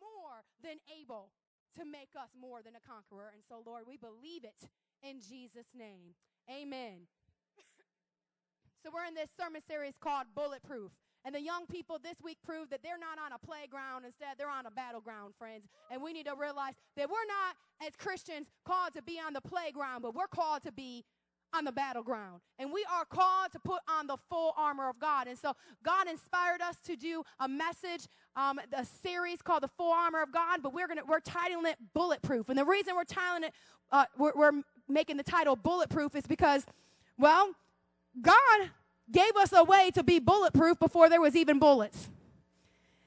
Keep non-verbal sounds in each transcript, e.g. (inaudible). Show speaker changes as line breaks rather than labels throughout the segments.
more than able to make us more than a conqueror. And so, Lord, we believe it in Jesus' name. Amen. so, we're in this sermon series called Bulletproof. And the young people this week proved that they're not on a playground. Instead, they're on a battleground, friends. And we need to realize that we're not, as Christians, called to be on the playground, but we're called to be on the battleground. And we are called to put on the full armor of God. And so God inspired us to do a message, um, a series called the Full Armor of God, but we're gonna we're titling it Bulletproof. And the reason we're titling it, uh, we're, we're making the title Bulletproof is because, well, God gave us a way to be bulletproof before there was even bullets.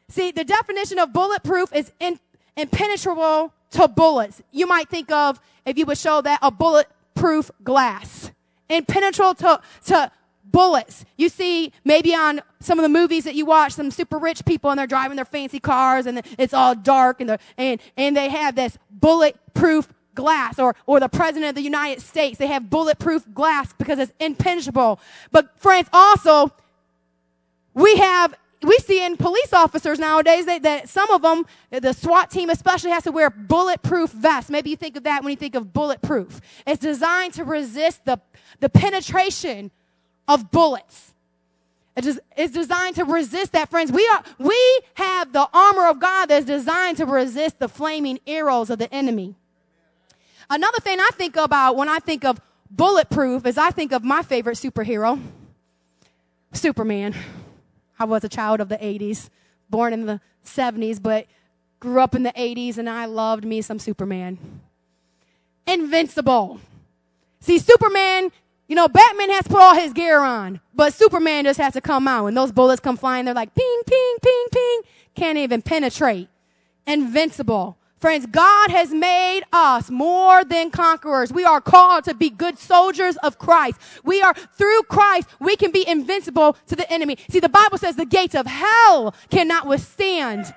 See, the definition of bulletproof is in, impenetrable to bullets. You might think of, if you would show that, a bulletproof glass. Impenetrable to, to bullets. You see, maybe on some of the movies that you watch, some super rich people and they're driving their fancy cars and it's all dark and, and, and they have this bulletproof glass or, or the president of the United States. They have bulletproof glass because it's impenetrable. But friends, also, we have, we see in police officers nowadays that, that some of them, the SWAT team especially has to wear bulletproof vests. Maybe you think of that when you think of bulletproof. It's designed to resist the, the penetration of bullets. It is, it's designed to resist that, friends. We are, we have the armor of God that's designed to resist the flaming arrows of the enemy. Another thing I think about when I think of bulletproof is I think of my favorite superhero, Superman. I was a child of the 80s, born in the 70s, but grew up in the 80s and I loved me some Superman. Invincible. See, Superman, you know, Batman has to put all his gear on, but Superman just has to come out. and those bullets come flying, they're like ping, ping, ping, ping. Can't even penetrate. Invincible. Friends, God has made us more than conquerors. We are called to be good soldiers of Christ. We are, through Christ, we can be invincible to the enemy. See, the Bible says the gates of hell cannot withstand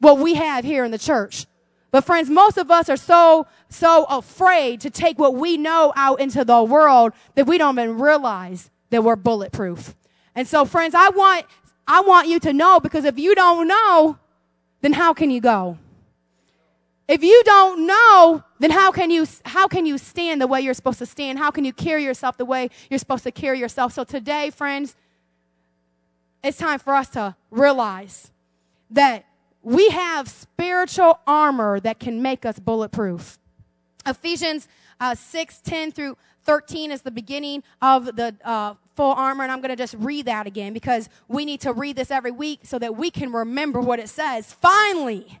what we have here in the church. But friends, most of us are so, so afraid to take what we know out into the world that we don't even realize that we're bulletproof. And so friends, I want, I want you to know because if you don't know, then how can you go? If you don't know, then how can you how can you stand the way you're supposed to stand? How can you carry yourself the way you're supposed to carry yourself? So today, friends, it's time for us to realize that we have spiritual armor that can make us bulletproof. Ephesians uh, 6, 10 through 13 is the beginning of the uh, full armor. And I'm going to just read that again because we need to read this every week so that we can remember what it says. Finally,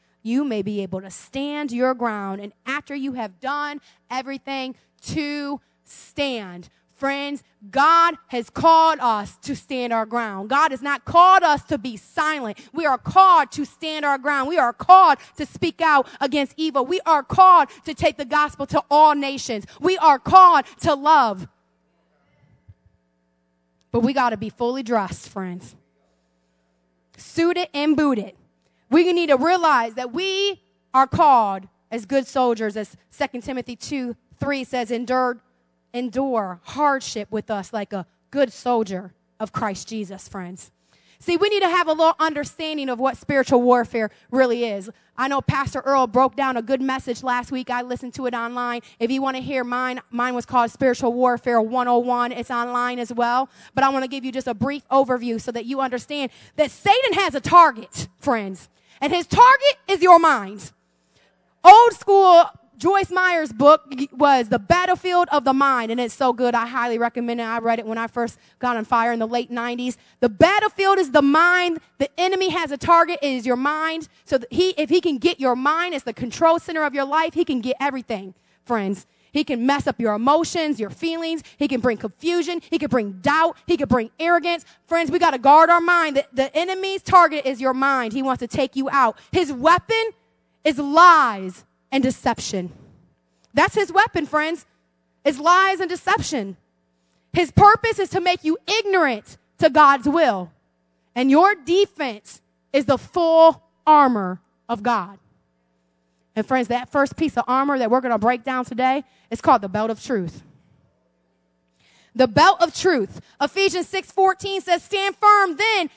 you may be able to stand your ground. And after you have done everything to stand, friends, God has called us to stand our ground. God has not called us to be silent. We are called to stand our ground. We are called to speak out against evil. We are called to take the gospel to all nations. We are called to love. But we got to be fully dressed, friends. Suited and booted we need to realize that we are called as good soldiers, as 2 Timothy 2 3 says, endure, endure hardship with us like a good soldier of Christ Jesus, friends. See, we need to have a little understanding of what spiritual warfare really is. I know Pastor Earl broke down a good message last week. I listened to it online. If you want to hear mine, mine was called Spiritual Warfare 101. It's online as well. But I want to give you just a brief overview so that you understand that Satan has a target, friends. And his target is your mind. Old school Joyce Meyer's book was The Battlefield of the Mind, and it's so good. I highly recommend it. I read it when I first got on fire in the late 90s. The battlefield is the mind. The enemy has a target. It is your mind. So he, if he can get your mind as the control center of your life, he can get everything, friends. He can mess up your emotions, your feelings. He can bring confusion. He can bring doubt. He can bring arrogance. Friends, we got to guard our mind. The, the enemy's target is your mind. He wants to take you out. His weapon is lies and deception. That's his weapon, friends. Is lies and deception. His purpose is to make you ignorant to God's will. And your defense is the full armor of God. And friends, that first piece of armor that we're going to break down today is called the belt of truth. The belt of truth. Ephesians 6:14 says, "Stand firm then."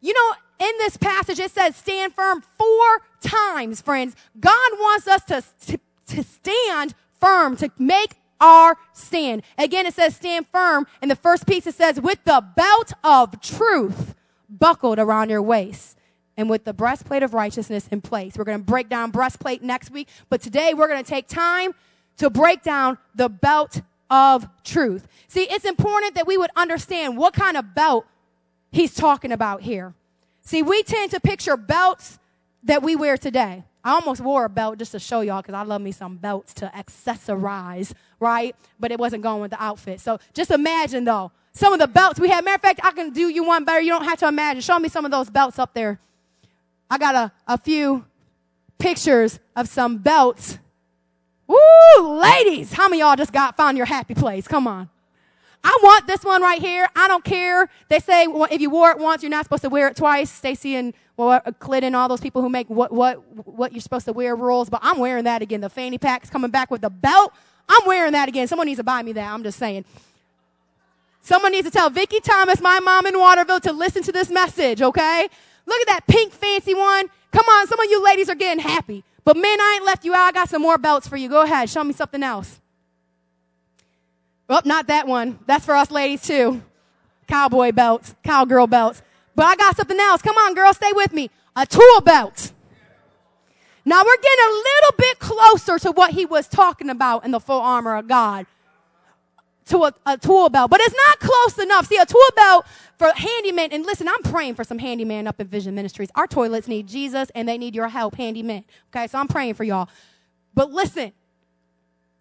You know, in this passage it says stand firm four times, friends. God wants us to, to, to stand firm, to make our stand. Again, it says stand firm. And the first piece it says, with the belt of truth buckled around your waist and with the breastplate of righteousness in place. We're going to break down breastplate next week, but today we're going to take time to break down the belt of truth. See, it's important that we would understand what kind of belt he's talking about here. See, we tend to picture belts that we wear today. I almost wore a belt just to show y'all because I love me some belts to accessorize, right? But it wasn't going with the outfit. So just imagine though, some of the belts we have. Matter of fact, I can do you one better. You don't have to imagine. Show me some of those belts up there. I got a, a few pictures of some belts. Woo, ladies, how many y'all just got found your happy place? Come on. I want this one right here. I don't care. They say if you wore it once, you're not supposed to wear it twice. Stacy uh, and well, Clinton, all those people who make what, what, what you're supposed to wear rules, but I'm wearing that again. The fanny pack's coming back with the belt. I'm wearing that again. Someone needs to buy me that. I'm just saying. Someone needs to tell Vicki Thomas, my mom in Waterville, to listen to this message, okay? Look at that pink fancy one. Come on, some of you ladies are getting happy. But men, I ain't left you out. I got some more belts for you. Go ahead. Show me something else. Well, not that one. That's for us ladies too. Cowboy belts, cowgirl belts. But I got something else. Come on, girl, stay with me. A tool belt. Now we're getting a little bit closer to what he was talking about in the full armor of God. To a, a tool belt, but it's not close enough. See, a tool belt for handyman, and listen, I'm praying for some handyman up in Vision Ministries. Our toilets need Jesus and they need your help, handyman. Okay, so I'm praying for y'all. But listen,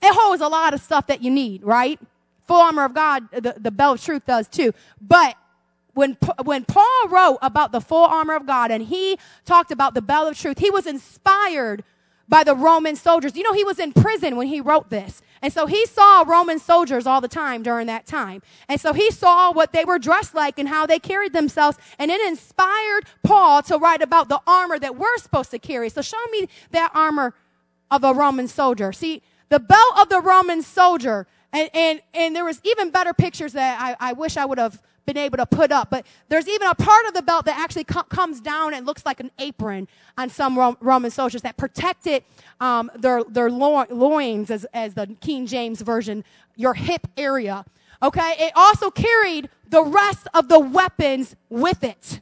it holds a lot of stuff that you need, right? Full armor of God, the, the belt of truth does too. But when, when Paul wrote about the full armor of God and he talked about the belt of truth, he was inspired by the Roman soldiers. You know, he was in prison when he wrote this. And so he saw Roman soldiers all the time during that time. And so he saw what they were dressed like and how they carried themselves. And it inspired Paul to write about the armor that we're supposed to carry. So show me that armor of a Roman soldier. See, the belt of the Roman soldier and, and, and there was even better pictures that I, I wish I would have been able to put up. But there's even a part of the belt that actually co- comes down and looks like an apron on some Ro- Roman soldiers that protected um, their, their lo- loins, as, as the King James Version, your hip area. Okay? It also carried the rest of the weapons with it.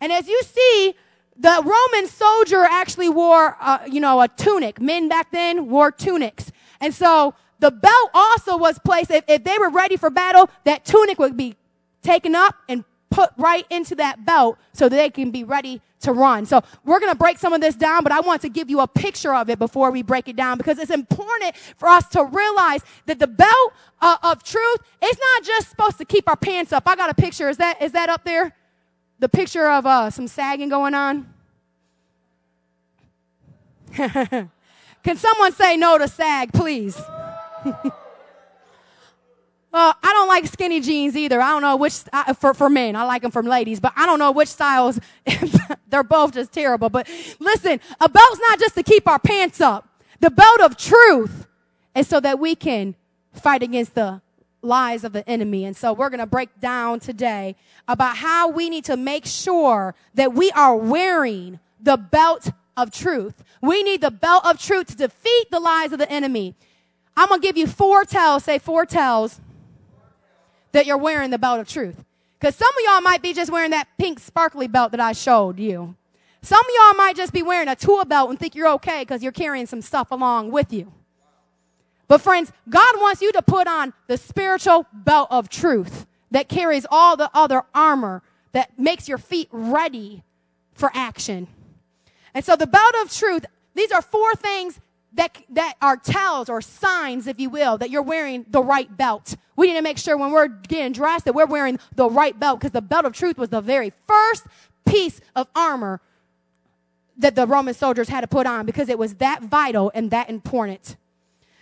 And as you see, the Roman soldier actually wore, uh, you know, a tunic. Men back then wore tunics. And so the belt also was placed, if, if they were ready for battle, that tunic would be taken up and put right into that belt so that they can be ready to run. So we're going to break some of this down, but I want to give you a picture of it before we break it down because it's important for us to realize that the belt uh, of truth is not just supposed to keep our pants up. I got a picture. Is that, is that up there? The picture of uh, some sagging going on? (laughs) Can someone say no to sag, please? Well, (laughs) I don't like skinny jeans either. I don't know which uh, for for men. I like them from ladies, but I don't know which styles. (laughs) They're both just terrible. But listen, a belt's not just to keep our pants up. The belt of truth is so that we can fight against the lies of the enemy. And so we're going to break down today about how we need to make sure that we are wearing the belt of truth. We need the belt of truth to defeat the lies of the enemy. I'm going to give you four tells, say four tells, that you're wearing the belt of truth. Because some of y'all might be just wearing that pink sparkly belt that I showed you. Some of y'all might just be wearing a tool belt and think you're okay because you're carrying some stuff along with you. But friends, God wants you to put on the spiritual belt of truth that carries all the other armor that makes your feet ready for action. And so the belt of truth, these are four things that, that are tells or signs, if you will, that you're wearing the right belt. We need to make sure when we're getting dressed that we're wearing the right belt because the belt of truth was the very first piece of armor that the Roman soldiers had to put on because it was that vital and that important.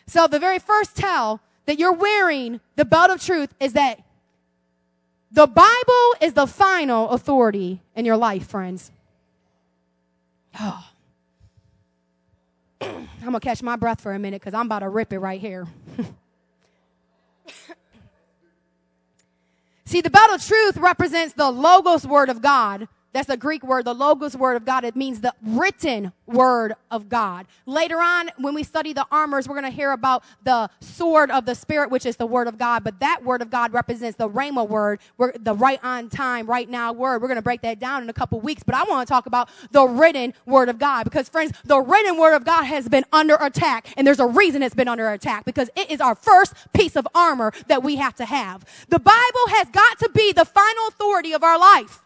So the very first tell that you're wearing the belt of truth is that the Bible is the final authority in your life, friends. Oh. (clears throat) I'm going to catch my breath for a minute because I'm about to rip it right here. (laughs) See, the belt of truth represents the Logos word of God, that's the Greek word, the logos word of God. It means the written word of God. Later on, when we study the armors, we're going to hear about the sword of the Spirit, which is the word of God. But that word of God represents the Rhema word, the right on time, right now word. We're going to break that down in a couple weeks. But I want to talk about the written word of God because, friends, the written word of God has been under attack. And there's a reason it's been under attack because it is our first piece of armor that we have to have. The Bible has got to be the final authority of our life.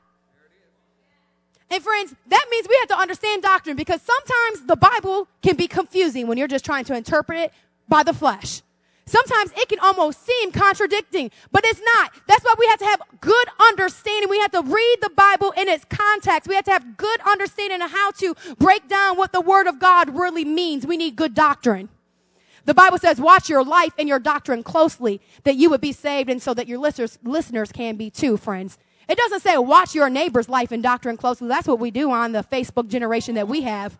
And friends, that means we have to understand doctrine because sometimes the Bible can be confusing when you're just trying to interpret it by the flesh. Sometimes it can almost seem contradicting, but it's not. That's why we have to have good understanding. We have to read the Bible in its context. We have to have good understanding of how to break down what the Word of God really means. We need good doctrine. The Bible says, watch your life and your doctrine closely that you would be saved and so that your listeners, listeners can be too, friends. It doesn't say watch your neighbor's life and doctrine closely. That's what we do on the Facebook generation that we have.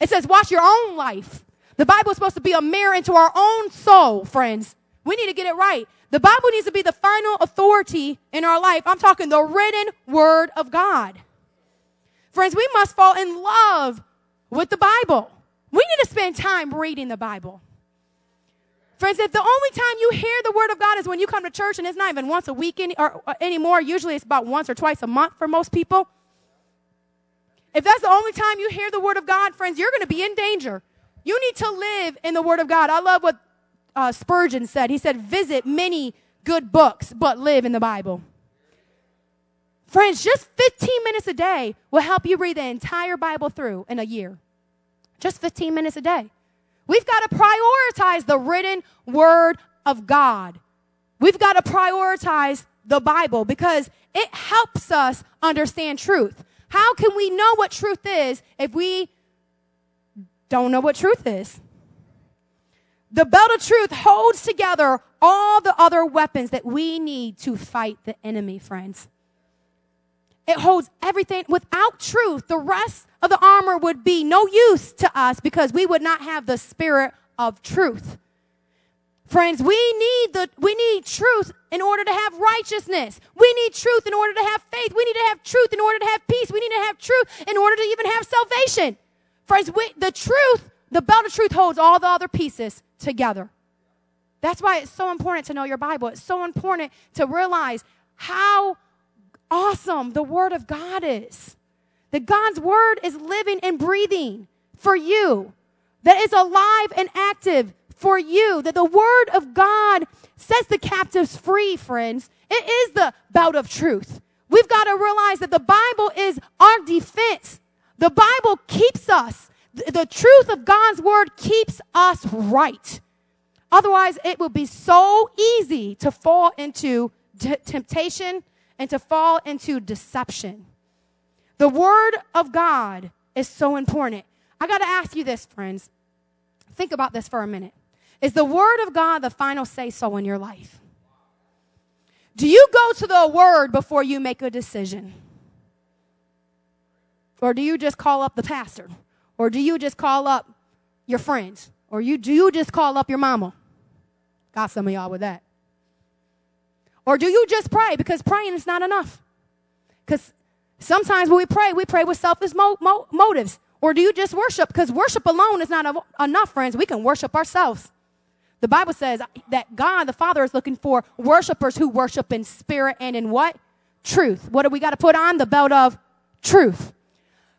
It says watch your own life. The Bible is supposed to be a mirror into our own soul, friends. We need to get it right. The Bible needs to be the final authority in our life. I'm talking the written word of God. Friends, we must fall in love with the Bible. We need to spend time reading the Bible. Friends, if the only time you hear the word of God is when you come to church and it's not even once a week any, or, or anymore, usually it's about once or twice a month for most people. If that's the only time you hear the word of God, friends, you're going to be in danger. You need to live in the word of God. I love what uh, Spurgeon said. He said, visit many good books, but live in the Bible. Friends, just 15 minutes a day will help you read the entire Bible through in a year. Just 15 minutes a day. We've got to prioritize the written word of God. We've got to prioritize the Bible because it helps us understand truth. How can we know what truth is if we don't know what truth is? The belt of truth holds together all the other weapons that we need to fight the enemy, friends. It holds everything. Without truth, the rest of the armor would be no use to us because we would not have the spirit of truth. Friends, we need the, we need truth in order to have righteousness. We need truth in order to have faith. We need to have truth in order to have peace. We need to have truth in order to even have salvation. Friends, we, the truth, the belt of truth holds all the other pieces together. That's why it's so important to know your Bible. It's so important to realize how awesome the Word of God is. That God's Word is living and breathing for you, that is alive and active for you, that the Word of God sets the captives free, friends. It is the bout of truth. We've got to realize that the Bible is our defense. The Bible keeps us. The truth of God's Word keeps us right. Otherwise, it will be so easy to fall into t- temptation and to fall into deception. The word of God is so important. I got to ask you this, friends. Think about this for a minute. Is the word of God the final say so in your life? Do you go to the word before you make a decision? Or do you just call up the pastor? Or do you just call up your friends? Or you, do you just call up your mama? Got some of y'all with that. Or do you just pray because praying is not enough? Because sometimes when we pray, we pray with selfish mo- mo- motives. Or do you just worship? Because worship alone is not a- enough, friends. We can worship ourselves. The Bible says that God, the Father, is looking for worshipers who worship in spirit and in what? Truth. What do we got to put on? The belt of truth.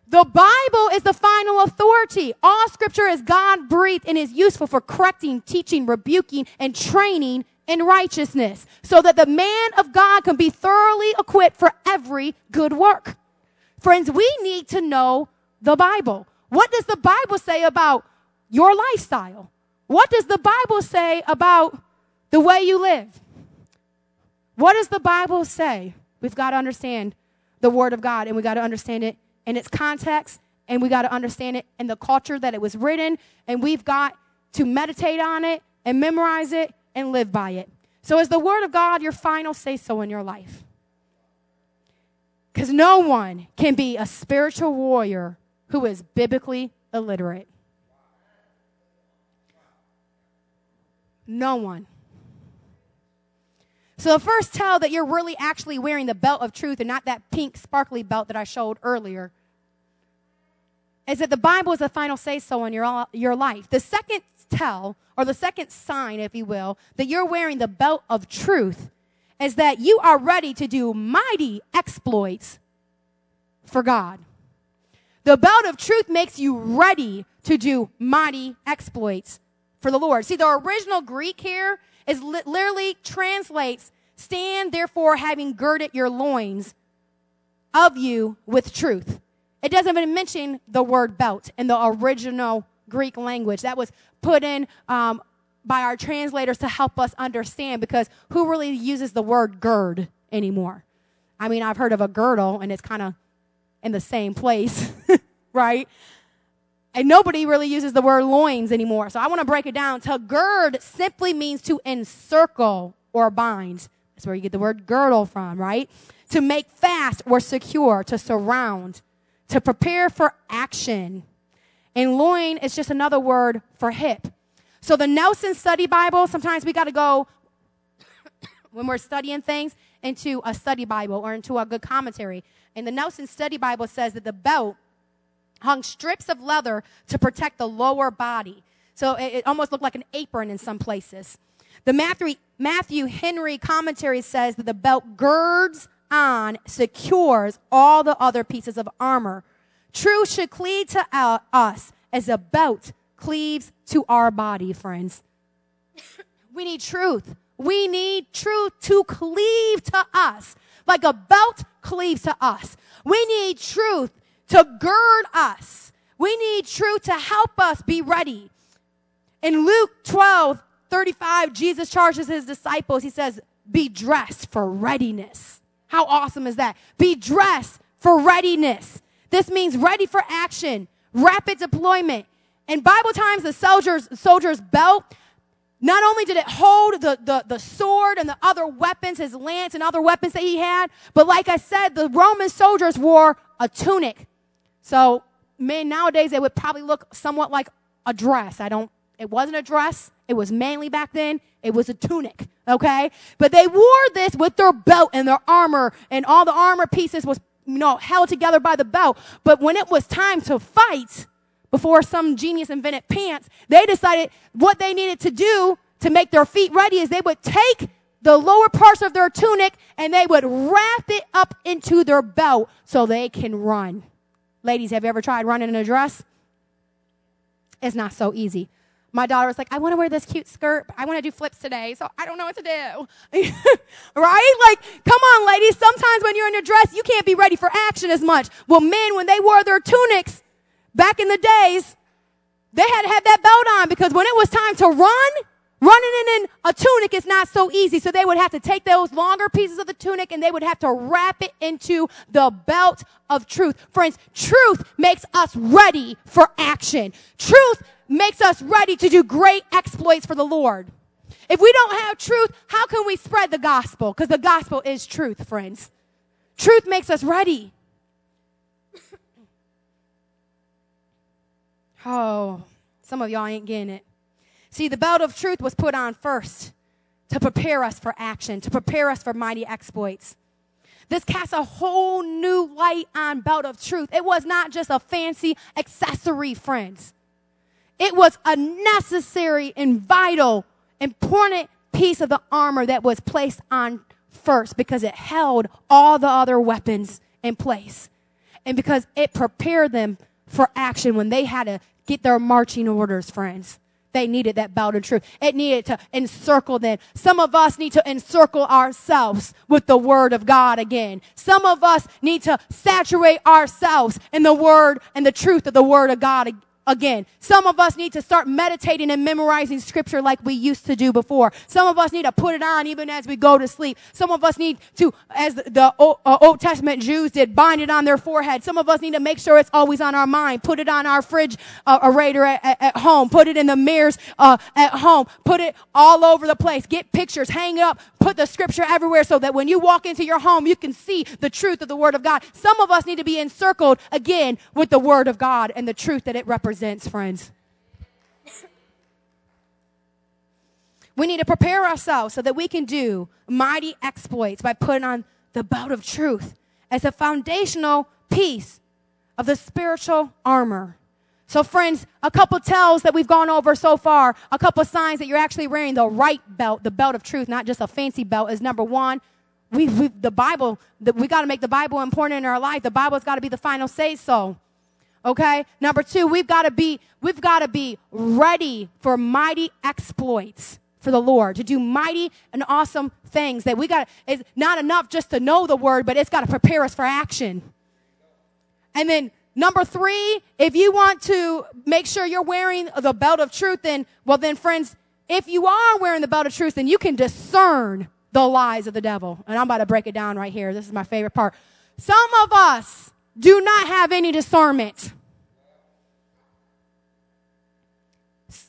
The Bible is the final authority. All scripture is God breathed and is useful for correcting, teaching, rebuking, and training in righteousness, so that the man of God can be thoroughly equipped for every good work. Friends, we need to know the Bible. What does the Bible say about your lifestyle? What does the Bible say about the way you live? What does the Bible say? We've got to understand the Word of God and we got to understand it in its context and we got to understand it in the culture that it was written, and we've got to meditate on it and memorize it and live by it. So, is the Word of God your final say so in your life? Because no one can be a spiritual warrior who is biblically illiterate. No one. So, the first tell that you're really actually wearing the belt of truth and not that pink sparkly belt that I showed earlier is that the Bible is the final say so in your, your life. The second tell, or the second sign, if you will, that you're wearing the belt of truth is that you are ready to do mighty exploits for God. The belt of truth makes you ready to do mighty exploits for the Lord. See, the original Greek here is li- literally translates, stand therefore having girded your loins of you with truth. It doesn't even mention the word belt in the original Greek language. That was put in um, by our translators to help us understand because who really uses the word gird anymore? I mean, I've heard of a girdle and it's kind of in the same place, (laughs) right? And nobody really uses the word loins anymore. So I want to break it down. To gird simply means to encircle or bind. That's where you get the word girdle from, right? To make fast or secure, to surround, to prepare for action. And loin is just another word for hip. So the Nelson Study Bible, sometimes we got to go (coughs) when we're studying things into a study Bible or into a good commentary. And the Nelson Study Bible says that the belt hung strips of leather to protect the lower body. So it, it almost looked like an apron in some places. The Matthew, Matthew Henry commentary says that the belt girds on, secures all the other pieces of armor. Truth should cleave to uh, us as a belt cleaves to our body, friends. we need truth. We need truth to cleave to us, like a belt cleaves to us. We need truth to gird us. We need truth to help us be ready. In Luke 12, 35, Jesus charges his disciples. He says, Be dressed for readiness. How awesome is that? Be dressed for readiness. This means ready for action, rapid deployment. In Bible times, the soldier's, soldier's belt, not only did it hold the, the, the sword and the other weapons, his lance and other weapons that he had, but like I said, the Roman soldiers wore a tunic. So, man, nowadays it would probably look somewhat like a dress. I don't, it wasn't a dress. It was mainly back then. It was a tunic. Okay. But they wore this with their belt and their armor and all the armor pieces was, you know, held together by the belt. But when it was time to fight, before some genius invented pants, they decided what they needed to do to make their feet ready is they would take the lower parts of their tunic and they would wrap it up into their belt so they can run. Ladies, have you ever tried running in a dress? It's not so easy. My daughter was like, I want to wear this cute skirt, I want to do flips today, so I don't know what to do. (laughs) right? Like, come on, ladies. Sometimes when you're in a dress, you can't be ready for action as much. Well, men, when they wore their tunics back in the days, they had to have that belt on because when it was time to run, Running in a tunic is not so easy. So they would have to take those longer pieces of the tunic and they would have to wrap it into the belt of truth. Friends, truth makes us ready for action. Truth makes us ready to do great exploits for the Lord. If we don't have truth, how can we spread the gospel? Because the gospel is truth, friends. Truth makes us ready. oh, some of y'all ain't getting it. See, the belt of truth was put on first to prepare us for action, to prepare us for mighty exploits. This casts a whole new light on belt of truth. It was not just a fancy accessory, friends. It was a necessary and vital, important piece of the armor that was placed on first because it held all the other weapons in place. And because it prepared them for action when they had to get their marching orders, friends. They needed that belt of truth. It needed to encircle them. Some of us need to encircle ourselves with the word of God again. Some of us need to saturate ourselves in the word and the truth of the word of God again. Some of us need to start meditating and memorizing scripture like we used to do before. Some of us need to put it on even as we go to sleep. Some of us need to, as the Old, uh, Old Testament Jews did, bind it on their forehead. Some of us need to make sure it's always on our mind. Put it on our fridge uh, at, at, at, home. Put it in the mirrors uh, at home. Put it all over the place. Get pictures, hang up, put the scripture everywhere so that when you walk into your home, you can see the truth of the Word of God. Some of us need to be encircled again with the Word of God and the truth that it represents friends. We need to prepare ourselves so that we can do mighty exploits by putting on the belt of truth as a foundational piece of the spiritual armor. So, friends, a couple tells that we've gone over so far, a couple signs that you're actually wearing the right belt, the belt of truth, not just a fancy belt, is number one. We, we the Bible, the, we got to make the Bible important in our life. The Bible's got to be the final say so. Okay? Number two, we've got to be, we've got to be ready for mighty exploits for the Lord, to do mighty and awesome things that we got, it's not enough just to know the word, but it's got to prepare us for action. And then number three, if you want to make sure you're wearing the belt of truth, then, well then friends, if you are wearing the belt of truth, then you can discern the lies of the devil. And I'm about to break it down right here. This is my favorite part. Some of us do not have any discernment.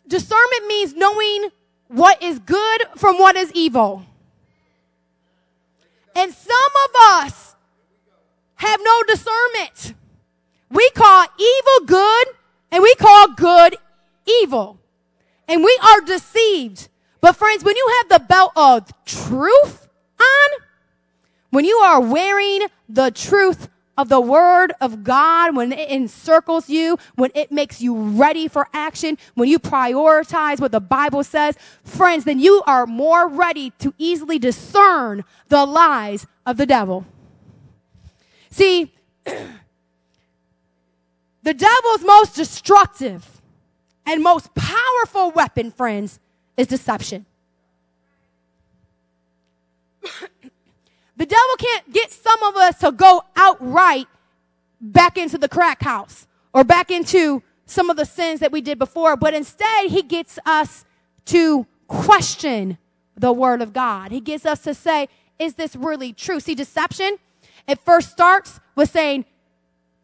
discernment means knowing what is good from what is evil. And some of us have no discernment. We call evil good and we call good evil. And we are deceived. But friends, when you have the belt of truth on, when you are wearing the truth of the word of God, when it encircles you, when it makes you ready for action, when you prioritize what the Bible says, friends, then you are more ready to easily discern the lies of the devil. See, (clears throat) the devil's most destructive and most powerful weapon, friends, is deception. (coughs) The devil can't get some of us to go outright back into the crack house or back into some of the sins that we did before, but instead he gets us to question the word of God. He gets us to say, is this really true? See, deception, it first starts with saying,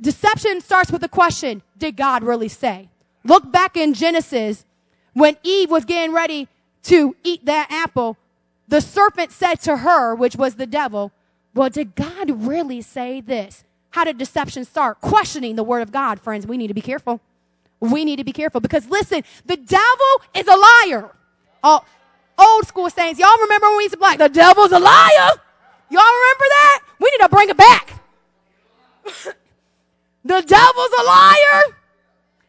deception starts with the question, did God really say? Look back in Genesis when Eve was getting ready to eat that apple the serpent said to her, which was the devil, well, did God really say this? How did deception start? Questioning the word of God, friends. We need to be careful. We need to be careful because listen, the devil is a liar. Oh, old school saints, y'all remember when we used to be like, the devil's a liar? Y'all remember that? We need to bring it back. (laughs) the devil's a liar.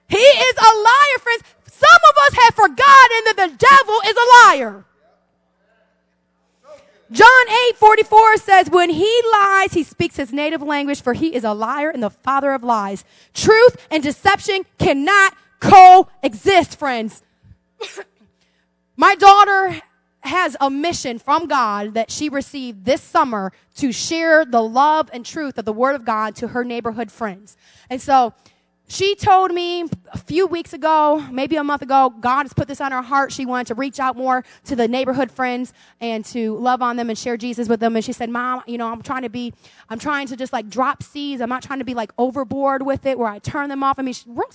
He is a liar, friends. Some of us have forgotten that the devil is a liar. John 8 44 says, When he lies, he speaks his native language, for he is a liar and the father of lies. Truth and deception cannot coexist, friends. (coughs) My daughter has a mission from God that she received this summer to share the love and truth of the Word of God to her neighborhood friends. And so she told me a few weeks ago, maybe a month ago, God has put this on her heart. She wanted to reach out more to the neighborhood friends and to love on them and share Jesus with them. And she said, Mom, you know, I'm trying to be, I'm trying to just like drop seeds. I'm not trying to be like overboard with it where I turn them off. I mean, she's real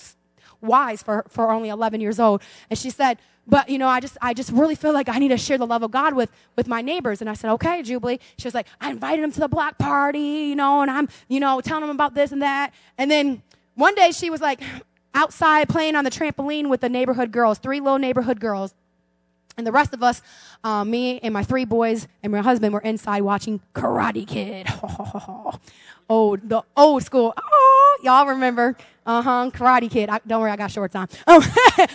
wise for, for only 11 years old. And she said, but you know, I just, I just really feel like I need to share the love of God with, with my neighbors. And I said, okay, Jubilee. She was like, I invited them to the block party, you know, and I'm, you know, telling them about this and that. And then, one day she was like outside playing on the trampoline with the neighborhood girls, three little neighborhood girls. And the rest of us, uh, me and my three boys and my husband, were inside watching Karate Kid. (laughs) old, the old school. Oh, y'all remember? Uh huh. Karate Kid. I, don't worry, I got shorts on. Oh,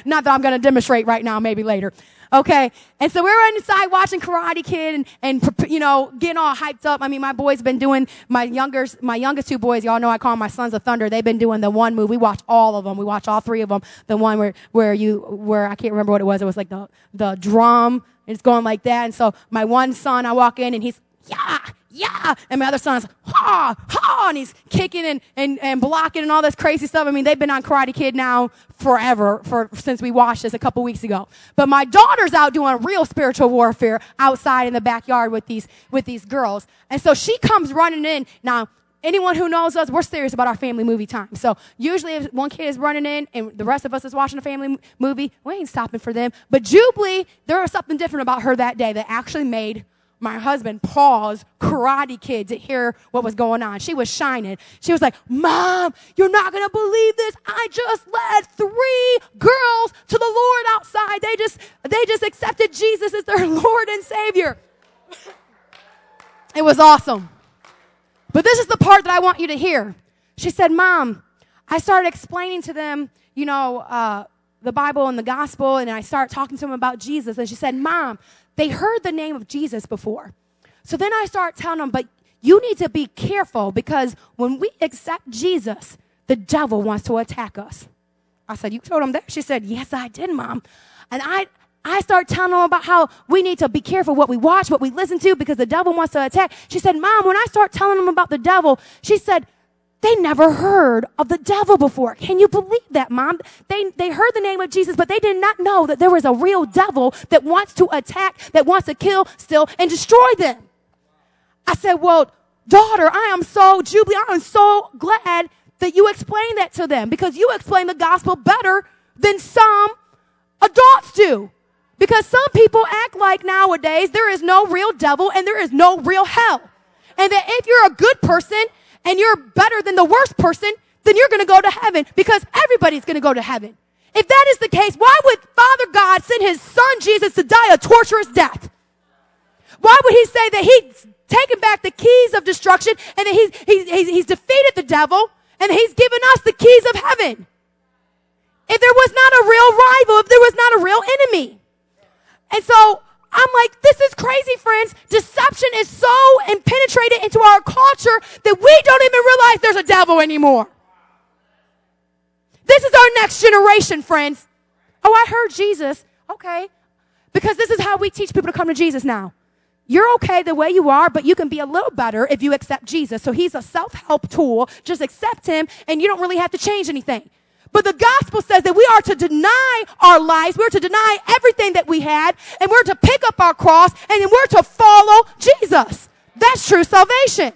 (laughs) not that I'm going to demonstrate right now. Maybe later. Okay. And so we were inside watching Karate Kid and, and, you know, getting all hyped up. I mean, my boys been doing, my younger, my youngest two boys, y'all know I call them my sons of thunder. They've been doing the one move. We watch all of them. We watch all three of them. The one where, where you, where I can't remember what it was. It was like the, the drum. It's going like that. And so my one son, I walk in and he's yeah, yeah. And my other son's, ha, ha, and he's kicking and, and, and blocking and all this crazy stuff. I mean, they've been on Karate Kid now forever, for, since we watched this a couple weeks ago. But my daughter's out doing real spiritual warfare outside in the backyard with these, with these girls. And so she comes running in. Now, anyone who knows us, we're serious about our family movie time. So usually if one kid is running in and the rest of us is watching a family movie, we ain't stopping for them. But Jubilee, there was something different about her that day that actually made my husband paused Karate Kid to hear what was going on. She was shining. She was like, Mom, you're not going to believe this. I just led three girls to the Lord outside. They just, they just accepted Jesus as their (laughs) Lord and Savior. It was awesome. But this is the part that I want you to hear. She said, Mom, I started explaining to them, you know, uh, the Bible and the gospel, and I started talking to them about Jesus. And she said, Mom, they heard the name of Jesus before. So then I start telling them, but you need to be careful because when we accept Jesus, the devil wants to attack us. I said, You told them that? She said, Yes, I did, Mom. And I, I start telling them about how we need to be careful what we watch, what we listen to, because the devil wants to attack. She said, Mom, when I start telling them about the devil, she said, they never heard of the devil before. Can you believe that, mom? They, they heard the name of Jesus, but they did not know that there was a real devil that wants to attack, that wants to kill, steal, and destroy them. I said, well, daughter, I am so jubilant. I am so glad that you explained that to them because you explain the gospel better than some adults do. Because some people act like nowadays there is no real devil and there is no real hell. And that if you're a good person and you're better than the worst person, then you're going to go to heaven because everybody's going to go to heaven. If that is the case, why would Father God send his son Jesus to die a torturous death? Why would he say that he's taken back the keys of destruction and that he's, he's, he's defeated the devil and he's given us the keys of heaven? If there was not a real rival, if there was not a real enemy. And so I'm like, this is crazy, friends. Deception is so penetrated into our culture that we don't even realize there's a devil anymore. This is our next generation, friends. Oh, I heard Jesus. Okay. Because this is how we teach people to come to Jesus now. You're okay the way you are, but you can be a little better if you accept Jesus. So he's a self-help tool. Just accept him and you don't really have to change anything. But the gospel says that we are to deny our lives. We're to deny everything that we had and we're to pick up our cross and then we're to follow Jesus. That's true salvation.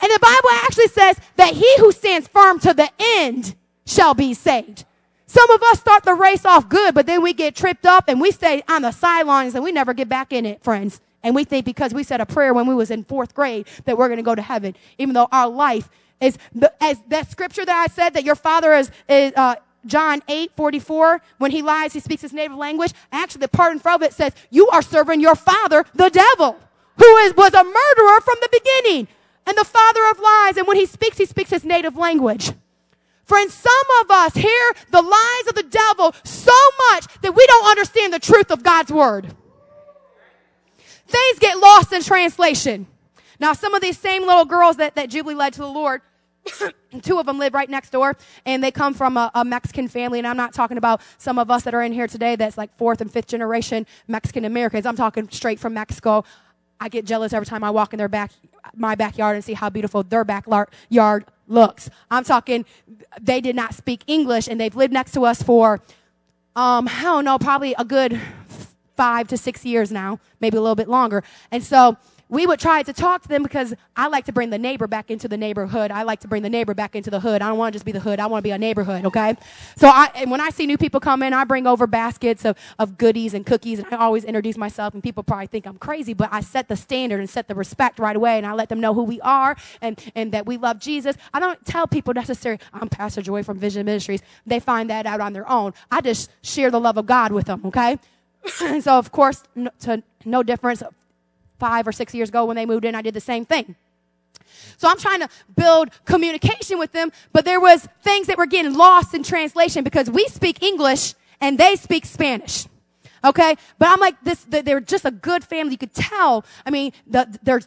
And the Bible actually says that he who stands firm to the end shall be saved. Some of us start the race off good, but then we get tripped up and we stay on the sidelines and we never get back in it, friends. And we think because we said a prayer when we was in fourth grade that we're going to go to heaven, even though our life is the, as that scripture that I said that your father is, is uh, John 8, 44, when he lies, he speaks his native language. Actually, the part in front of it says, you are serving your father, the devil, who is, was a murderer from the beginning and the father of lies. And when he speaks, he speaks his native language. Friends, some of us hear the lies of the devil so much that we don't understand the truth of God's word. Things get lost in translation. Now, some of these same little girls that, that Jubilee led to the Lord, (coughs) two of them live right next door and they come from a, a, Mexican family. And I'm not talking about some of us that are in here today that's like fourth and fifth generation Mexican Americans. I'm talking straight from Mexico. I get jealous every time I walk in their back, my backyard and see how beautiful their backyard looks. I'm talking, they did not speak English and they've lived next to us for, um, I don't know, probably a good five to six years now, maybe a little bit longer. And so we would try to talk to them because I like to bring the neighbor back into the neighborhood. I like to bring the neighbor back into the hood. I don't want to just be the hood. I want to be a neighborhood, okay? So I, and when I see new people come in, I bring over baskets of, of goodies and cookies and I always introduce myself and people probably think I'm crazy, but I set the standard and set the respect right away and I let them know who we are and, and that we love Jesus. I don't tell people necessarily, I'm Pastor Joy from Vision Ministries. They find that out on their own. I just share the love of God with them, okay? (clears throat) so of course, no, to no difference five or six years ago when they moved in, I did the same thing. So I'm trying to build communication with them, but there was things that were getting lost in translation because we speak English and they speak Spanish. Okay, but I'm like this. They're just a good family. You could tell. I mean, the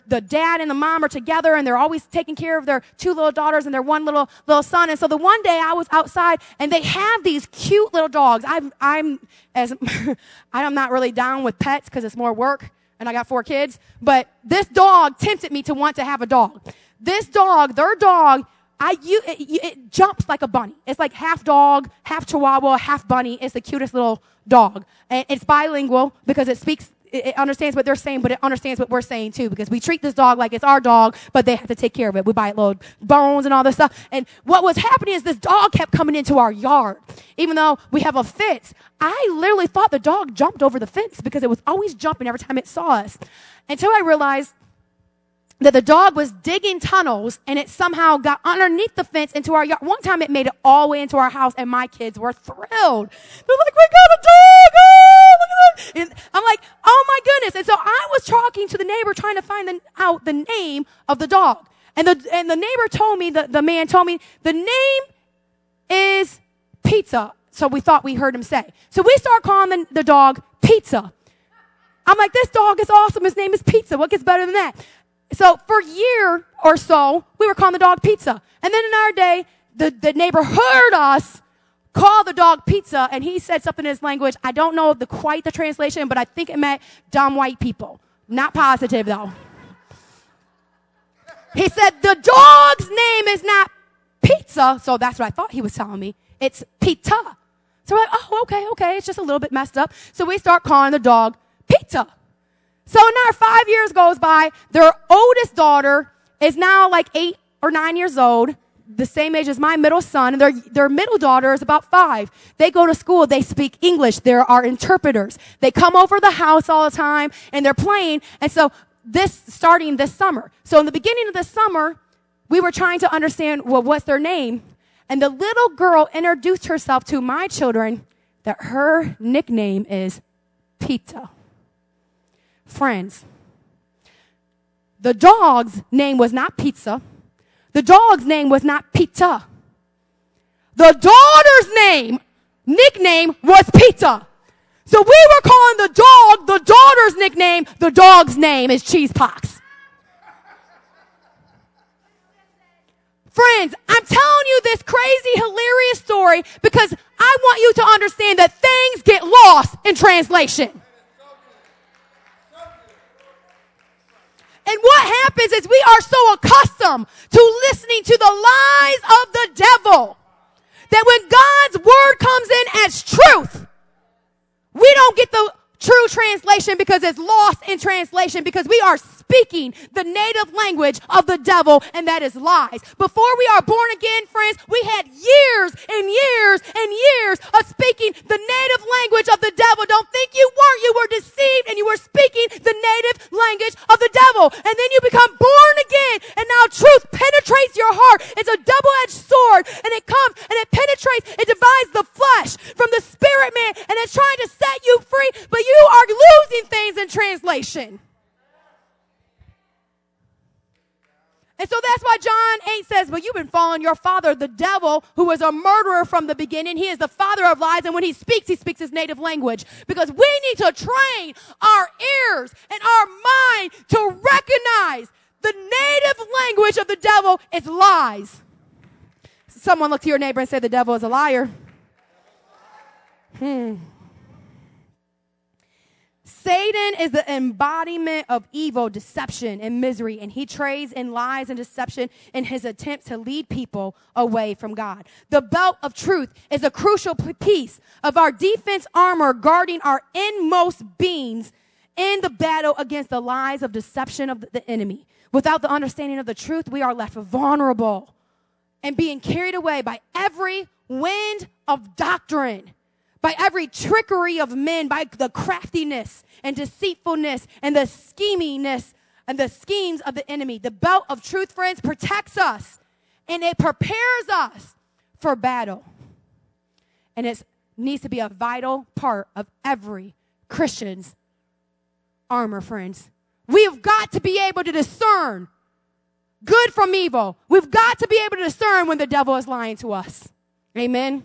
the dad and the mom are together, and they're always taking care of their two little daughters and their one little little son. And so the one day I was outside, and they have these cute little dogs. I'm I'm as (laughs) I'm not really down with pets because it's more work and I got four kids, but this dog tempted me to want to have a dog. This dog, their dog, I you it, it, jumps like a bunny. It's like half dog, half chihuahua, half bunny. It's the cutest little dog. And it's bilingual because it speaks it understands what they're saying, but it understands what we're saying too, because we treat this dog like it's our dog, but they have to take care of it. We buy it little bones and all this stuff. And what was happening is this dog kept coming into our yard. Even though we have a fence, I literally thought the dog jumped over the fence because it was always jumping every time it saw us. Until I realized that the dog was digging tunnels and it somehow got underneath the fence into our yard. One time it made it all the way into our house and my kids were thrilled. They're like, we got a dog! Oh! And I'm like, oh my goodness. And so I was talking to the neighbor trying to find the, out the name of the dog. And the, and the neighbor told me, the, the man told me, the name is Pizza. So we thought we heard him say. So we start calling the, the dog Pizza. I'm like, this dog is awesome. His name is Pizza. What gets better than that? So for a year or so, we were calling the dog pizza. And then in our day, the, the neighbor heard us call the dog pizza and he said something in his language. I don't know the quite the translation, but I think it meant dumb white people. Not positive though. He said the dog's name is not pizza. So that's what I thought he was telling me. It's pizza. So we're like, oh, okay, okay. It's just a little bit messed up. So we start calling the dog pizza. So now five years goes by. Their oldest daughter is now like eight or nine years old, the same age as my middle son, and their, their middle daughter is about five. They go to school, they speak English, there are interpreters. They come over the house all the time, and they're playing, and so this, starting this summer. So in the beginning of the summer, we were trying to understand, well, what's their name? And the little girl introduced herself to my children that her nickname is Pizza friends. The dog's name was not pizza. The dog's name was not pizza. The daughter's name, nickname was pizza. So we were calling the dog the daughter's nickname. The dog's name is cheese pox. Friends, I'm telling you this crazy, hilarious story because I want you to understand that things get lost in translation. And what happens is we are so accustomed to listening to the lies of the devil that when God's word comes in as truth, we don't get the true translation because it's lost in translation because we are speaking the native language of the devil and that is lies. Before we are born again, friends, we had years and years and years of speaking the native language of the devil. Don't think you weren't. You were deceived and you were speaking the native language of the devil. And then you become born again and now truth penetrates your heart. It's a double-edged sword and it comes and it penetrates, it divides the flesh from the spirit man and it's trying to set you free, but you are losing things in translation. And so that's why John 8 says, Well, you've been following your father, the devil, who was a murderer from the beginning. He is the father of lies. And when he speaks, he speaks his native language. Because we need to train our ears and our mind to recognize the native language of the devil is lies. Someone look to your neighbor and say, The devil is a liar. Hmm. Satan is the embodiment of evil, deception, and misery, and he trades in lies and deception in his attempt to lead people away from God. The belt of truth is a crucial piece of our defense armor guarding our inmost beings in the battle against the lies of deception of the enemy. Without the understanding of the truth, we are left vulnerable and being carried away by every wind of doctrine by every trickery of men, by the craftiness and deceitfulness and the scheminess and the schemes of the enemy. The belt of truth, friends, protects us and it prepares us for battle. And it needs to be a vital part of every Christian's armor, friends. We've got to be able to discern good from evil. We've got to be able to discern when the devil is lying to us. Amen.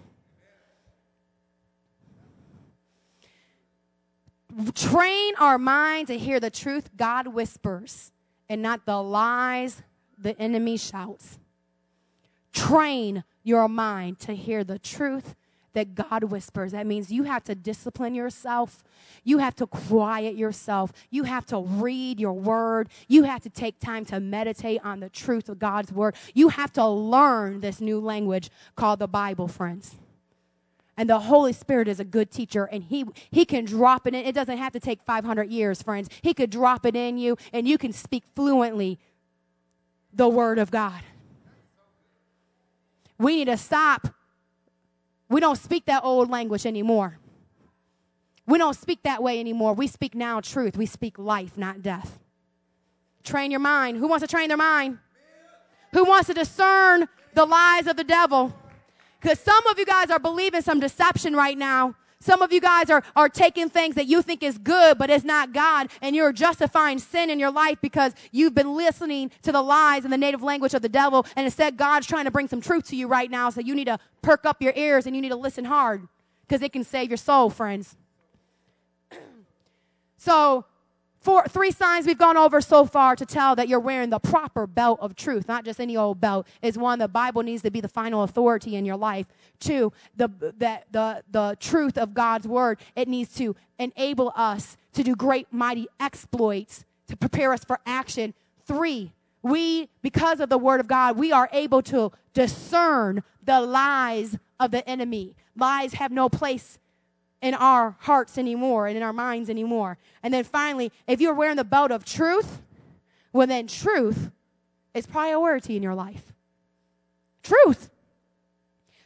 Train our mind to hear the truth God whispers and not the lies the enemy shouts. Train your mind to hear the truth that God whispers. That means you have to discipline yourself. You have to quiet yourself. You have to read your word. You have to take time to meditate on the truth of God's word. You have to learn this new language called the Bible, friends. And the Holy Spirit is a good teacher, and he, he can drop it in. It doesn't have to take 500 years, friends. He could drop it in you, and you can speak fluently the Word of God. We need to stop. We don't speak that old language anymore. We don't speak that way anymore. We speak now truth. We speak life, not death. Train your mind. Who wants to train their mind? Who wants to discern the lies of the devil? Because some of you guys are believing some deception right now. Some of you guys are, are taking things that you think is good, but it's not God, and you're justifying sin in your life because you've been listening to the lies in the native language of the devil, and instead God's trying to bring some truth to you right now, so you need to perk up your ears and you need to listen hard because it can save your soul, friends. (clears throat) so Four, three signs we've gone over so far to tell that you're wearing the proper belt of truth, not just any old belt, is one, the Bible needs to be the final authority in your life. Two, the, the, the, the truth of God's word, it needs to enable us to do great, mighty exploits to prepare us for action. Three, we, because of the word of God, we are able to discern the lies of the enemy. Lies have no place in our hearts anymore and in our minds anymore. And then finally, if you're wearing the belt of truth, well, then truth is priority in your life. Truth.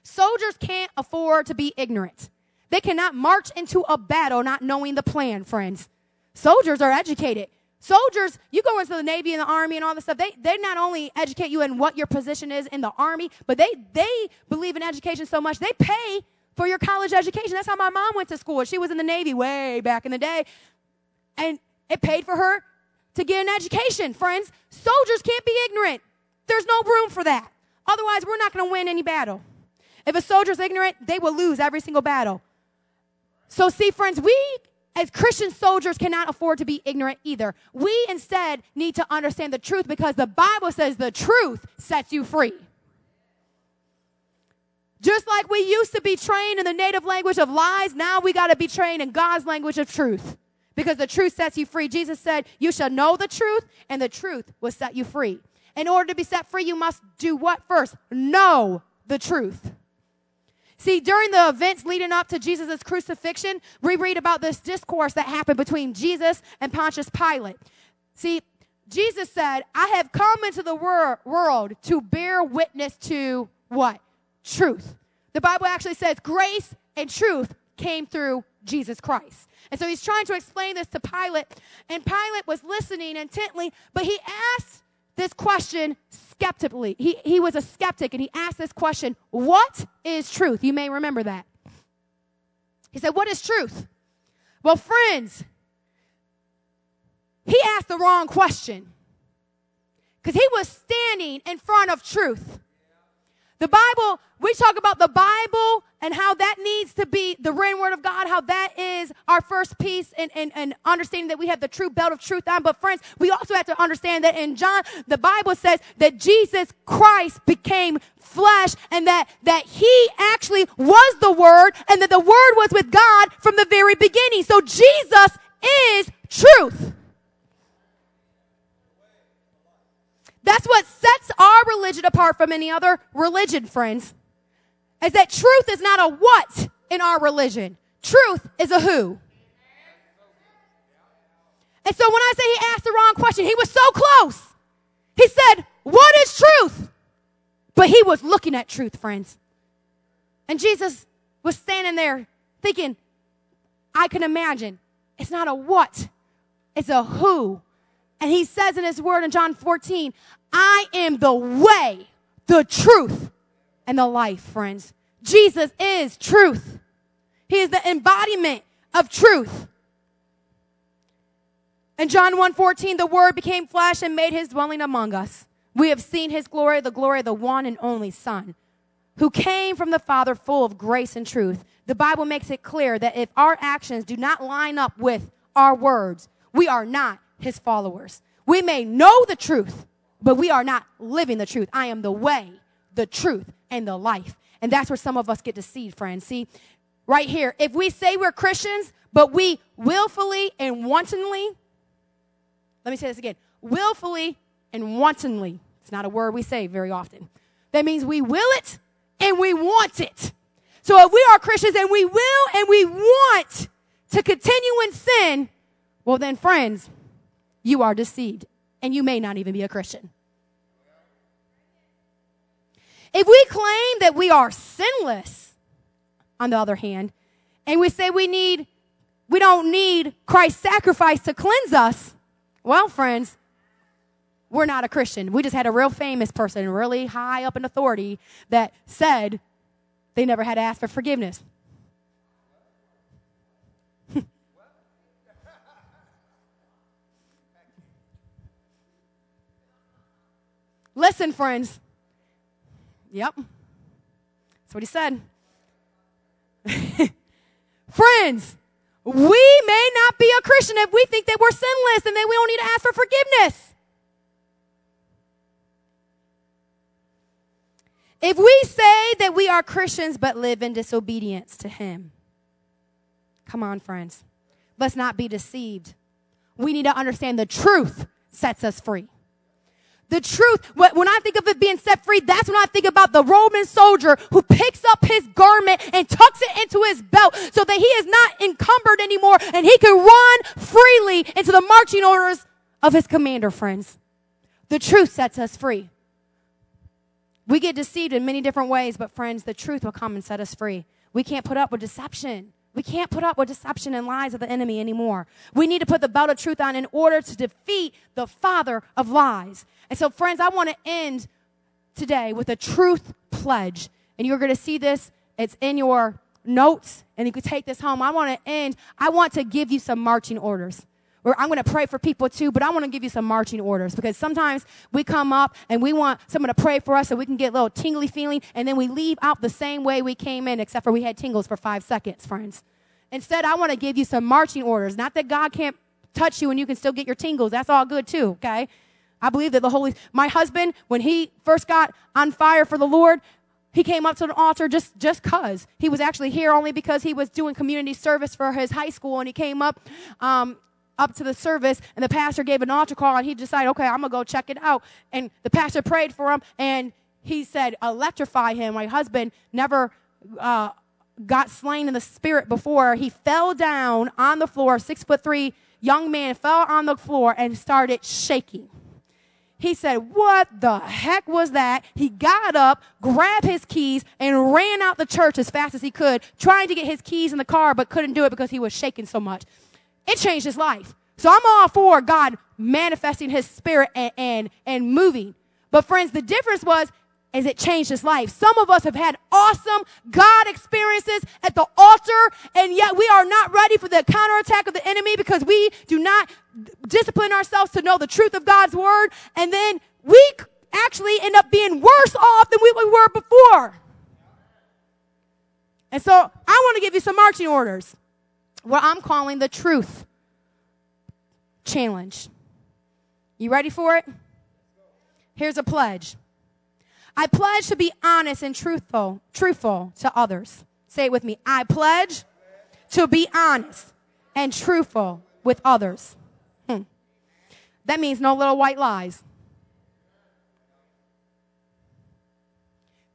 Soldiers can't afford to be ignorant. They cannot march into a battle not knowing the plan, friends. Soldiers are educated. Soldiers, you go into the Navy and the Army and all this stuff, they, they not only educate you in what your position is in the Army, but they, they believe in education so much, they pay for your college education. That's how my mom went to school. She was in the Navy way back in the day. And it paid for her to get an education, friends. Soldiers can't be ignorant. There's no room for that. Otherwise, we're not going to win any battle. If a soldier's ignorant, they will lose every single battle. So, see, friends, we as Christian soldiers cannot afford to be ignorant either. We instead need to understand the truth because the Bible says the truth sets you free. Just like we used to be trained in the native language of lies, now we got to be trained in God's language of truth. Because the truth sets you free. Jesus said, You shall know the truth, and the truth will set you free. In order to be set free, you must do what first? Know the truth. See, during the events leading up to Jesus' crucifixion, we read about this discourse that happened between Jesus and Pontius Pilate. See, Jesus said, I have come into the wor- world to bear witness to what? Truth. The Bible actually says grace and truth came through Jesus Christ. And so he's trying to explain this to Pilate, and Pilate was listening intently, but he asked this question skeptically. He, he was a skeptic, and he asked this question What is truth? You may remember that. He said, What is truth? Well, friends, he asked the wrong question because he was standing in front of truth. The Bible, we talk about the Bible and how that needs to be the written word of God, how that is our first piece and, and, and understanding that we have the true belt of truth on. But friends, we also have to understand that in John, the Bible says that Jesus Christ became flesh and that, that he actually was the word and that the word was with God from the very beginning. So Jesus is truth. That's what sets our religion apart from any other religion, friends. Is that truth is not a what in our religion. Truth is a who. And so when I say he asked the wrong question, he was so close. He said, What is truth? But he was looking at truth, friends. And Jesus was standing there thinking, I can imagine it's not a what, it's a who. And he says in his word in John 14, I am the way, the truth, and the life, friends. Jesus is truth. He is the embodiment of truth. In John 1:14, the word became flesh and made his dwelling among us. We have seen his glory, the glory of the one and only Son, who came from the Father full of grace and truth. The Bible makes it clear that if our actions do not line up with our words, we are not his followers. We may know the truth, but we are not living the truth. I am the way, the truth, and the life. And that's where some of us get deceived, friends. See, right here, if we say we're Christians, but we willfully and wantonly, let me say this again willfully and wantonly, it's not a word we say very often. That means we will it and we want it. So if we are Christians and we will and we want to continue in sin, well then friends, you are deceived and you may not even be a Christian. If we claim that we are sinless, on the other hand, and we say we need, we don't need Christ's sacrifice to cleanse us, well, friends, we're not a Christian. We just had a real famous person, really high up in authority, that said they never had to ask for forgiveness. Listen, friends. Yep. That's what he said. (laughs) friends, we may not be a Christian if we think that we're sinless and that we don't need to ask for forgiveness. If we say that we are Christians but live in disobedience to Him, come on, friends, let's not be deceived. We need to understand the truth sets us free. The truth, when I think of it being set free, that's when I think about the Roman soldier who picks up his garment and tucks it into his belt so that he is not encumbered anymore and he can run freely into the marching orders of his commander, friends. The truth sets us free. We get deceived in many different ways, but friends, the truth will come and set us free. We can't put up with deception. We can't put up with deception and lies of the enemy anymore. We need to put the belt of truth on in order to defeat the father of lies. And so, friends, I want to end today with a truth pledge. And you're going to see this, it's in your notes, and you can take this home. I want to end, I want to give you some marching orders or I'm going to pray for people too, but I want to give you some marching orders because sometimes we come up and we want someone to pray for us so we can get a little tingly feeling and then we leave out the same way we came in except for we had tingles for five seconds, friends. Instead, I want to give you some marching orders. Not that God can't touch you and you can still get your tingles. That's all good too, okay? I believe that the Holy, my husband, when he first got on fire for the Lord, he came up to the altar just just cause he was actually here only because he was doing community service for his high school and he came up um, up to the service and the pastor gave an altar call and he decided, okay, I'm going to go check it out. And the pastor prayed for him and he said, electrify him. My husband never uh, got slain in the spirit before. He fell down on the floor, six foot three young man fell on the floor and started shaking. He said, What the heck was that? He got up, grabbed his keys, and ran out the church as fast as he could, trying to get his keys in the car, but couldn't do it because he was shaking so much. It changed his life. So I'm all for God manifesting his spirit and, and, and moving. But friends, the difference was is it changed his life. Some of us have had awesome God experiences at the altar, and yet we are not ready for the counterattack of the enemy because we do not discipline ourselves to know the truth of God's word. And then we actually end up being worse off than we were before. And so I want to give you some marching orders what I'm calling the truth challenge. You ready for it? Here's a pledge. I pledge to be honest and truthful, truthful to others. Say it with me. I pledge to be honest and truthful with others. Hmm. That means no little white lies.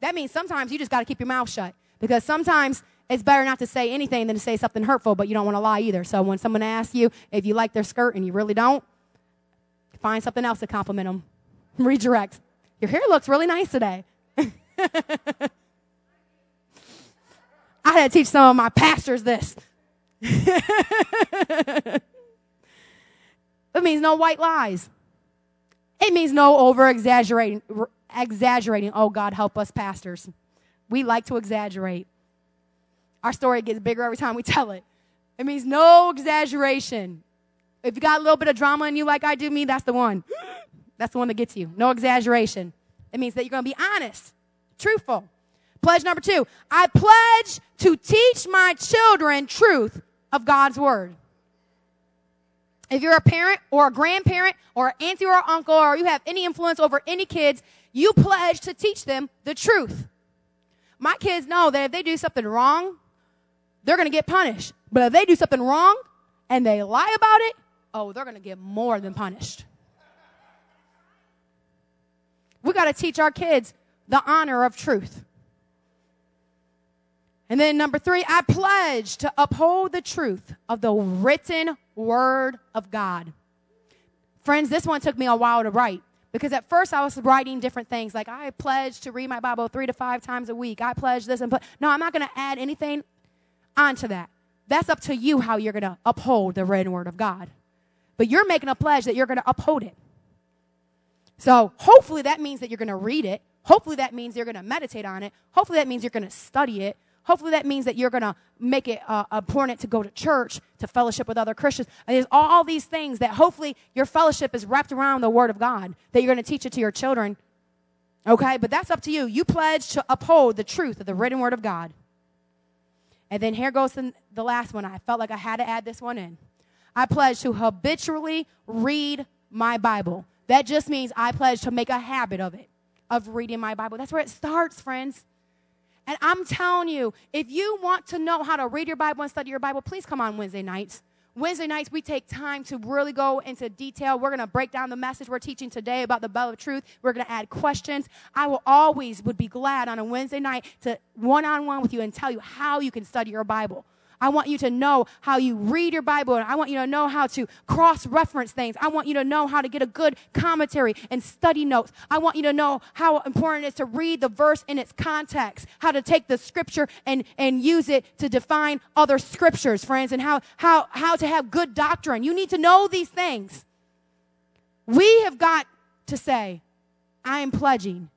That means sometimes you just got to keep your mouth shut because sometimes it's better not to say anything than to say something hurtful, but you don't want to lie either. So when someone asks you if you like their skirt and you really don't, find something else to compliment them. (laughs) Redirect. Your hair looks really nice today. (laughs) I had to teach some of my pastors this. (laughs) it means no white lies. It means no over exaggerating. Exaggerating. Oh, God, help us, pastors. We like to exaggerate. Our story gets bigger every time we tell it. It means no exaggeration. If you got a little bit of drama in you like I do me, that's the one. (gasps) That's the one that gets you. No exaggeration. It means that you're going to be honest, truthful. Pledge number two I pledge to teach my children truth of God's word. If you're a parent or a grandparent or an auntie or uncle or you have any influence over any kids, you pledge to teach them the truth. My kids know that if they do something wrong, they're going to get punished. But if they do something wrong and they lie about it, oh, they're going to get more than punished. We got to teach our kids the honor of truth. And then number three, I pledge to uphold the truth of the written word of God. Friends, this one took me a while to write because at first I was writing different things like I pledge to read my Bible three to five times a week. I pledge this and put. No, I'm not going to add anything onto that. That's up to you how you're going to uphold the written word of God. But you're making a pledge that you're going to uphold it. So hopefully that means that you're going to read it. Hopefully that means you're going to meditate on it. Hopefully that means you're going to study it. Hopefully that means that you're going to make it uh, important to go to church, to fellowship with other Christians. And there's all these things that hopefully your fellowship is wrapped around the Word of God, that you're going to teach it to your children. Okay? But that's up to you. You pledge to uphold the truth of the written Word of God. And then here goes the, last one. I felt like I had to add this one in. I pledge to habitually read my Bible. That just means I pledge to make a habit of it, of reading my Bible. That's where it starts, friends. And I'm telling you, if you want to know how to read your Bible and study your Bible, please come on Wednesday nights. Wednesday nights, we take time to really go into detail. We're going to break down the message we're teaching today about the belt of truth. We're going to add questions. I will always would be glad on a Wednesday night to one-on-one with you and tell you how you can study your Bible. I want you to know how you read your Bible. And I want you to know how to cross reference things. I want you to know how to get a good commentary and study notes. I want you to know how important it is to read the verse in its context, how to take the scripture and, and use it to define other scriptures, friends, and how, how, how to have good doctrine. You need to know these things. We have got to say, I am pledging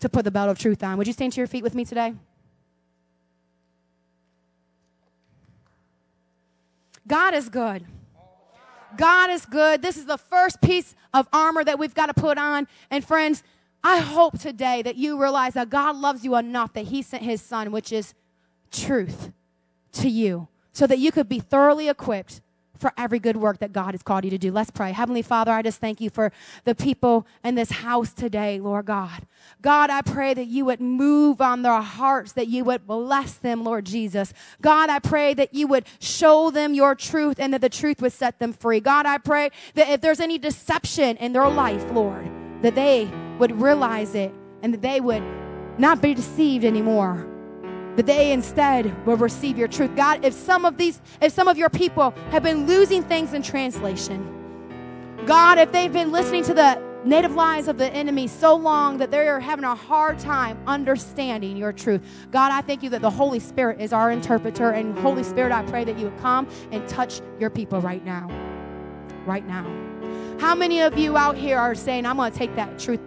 to put the belt of truth on. Would you stand to your feet with me today? God is good. God is good. This is the first piece of armor that we've got to put on. And friends, I hope today that you realize that God loves you enough that He sent His Son, which is truth, to you, so that you could be thoroughly equipped for every good work that God has called you to do. Let's pray. Heavenly Father, I just thank you for the people in this house today, Lord God. God, I pray that you would move on their hearts, that you would bless them, Lord Jesus. God, I pray that you would show them your truth and that the truth would set them free. God, I pray that if there's any deception in their life, Lord, that they would realize it and that they would not be deceived anymore that they instead will receive your truth. God, if some of these, if some of your people have been losing things in translation, God, if they've been listening to the native lies of the enemy so long that they're having a hard time understanding your truth. God, I thank you that the Holy Spirit is our interpreter. And Holy Spirit, I pray that you would come and touch your people right now. Right now. How many of you out here are saying, I'm going to take that truth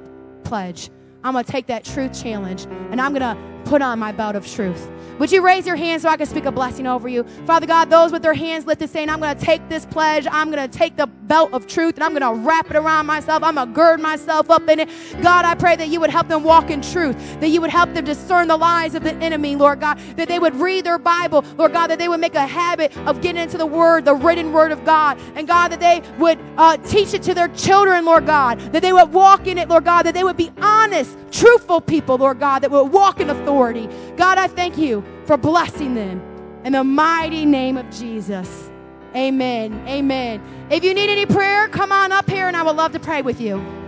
pledge? I'm going to take that truth challenge and I'm going to put on my belt of truth. Would you raise your hand so I can speak a blessing over you? Father God, those with their hands lifted saying, I'm going to take this pledge. I'm going to take the belt of truth and I'm going to wrap it around myself. I'm going to gird myself up in it. God, I pray that you would help them walk in truth, that you would help them discern the lies of the enemy, Lord God, that they would read their Bible, Lord God, that they would make a habit of getting into the word, the written word of God. And God, that they would uh, teach it to their children, Lord God, that they would walk in it, Lord God, that they would be honest, truthful people, Lord God, that would walk in authority. God, I thank you for blessing them. In the mighty name of Jesus. Amen. Amen. If you need any prayer, come on up here and I would love to pray with you.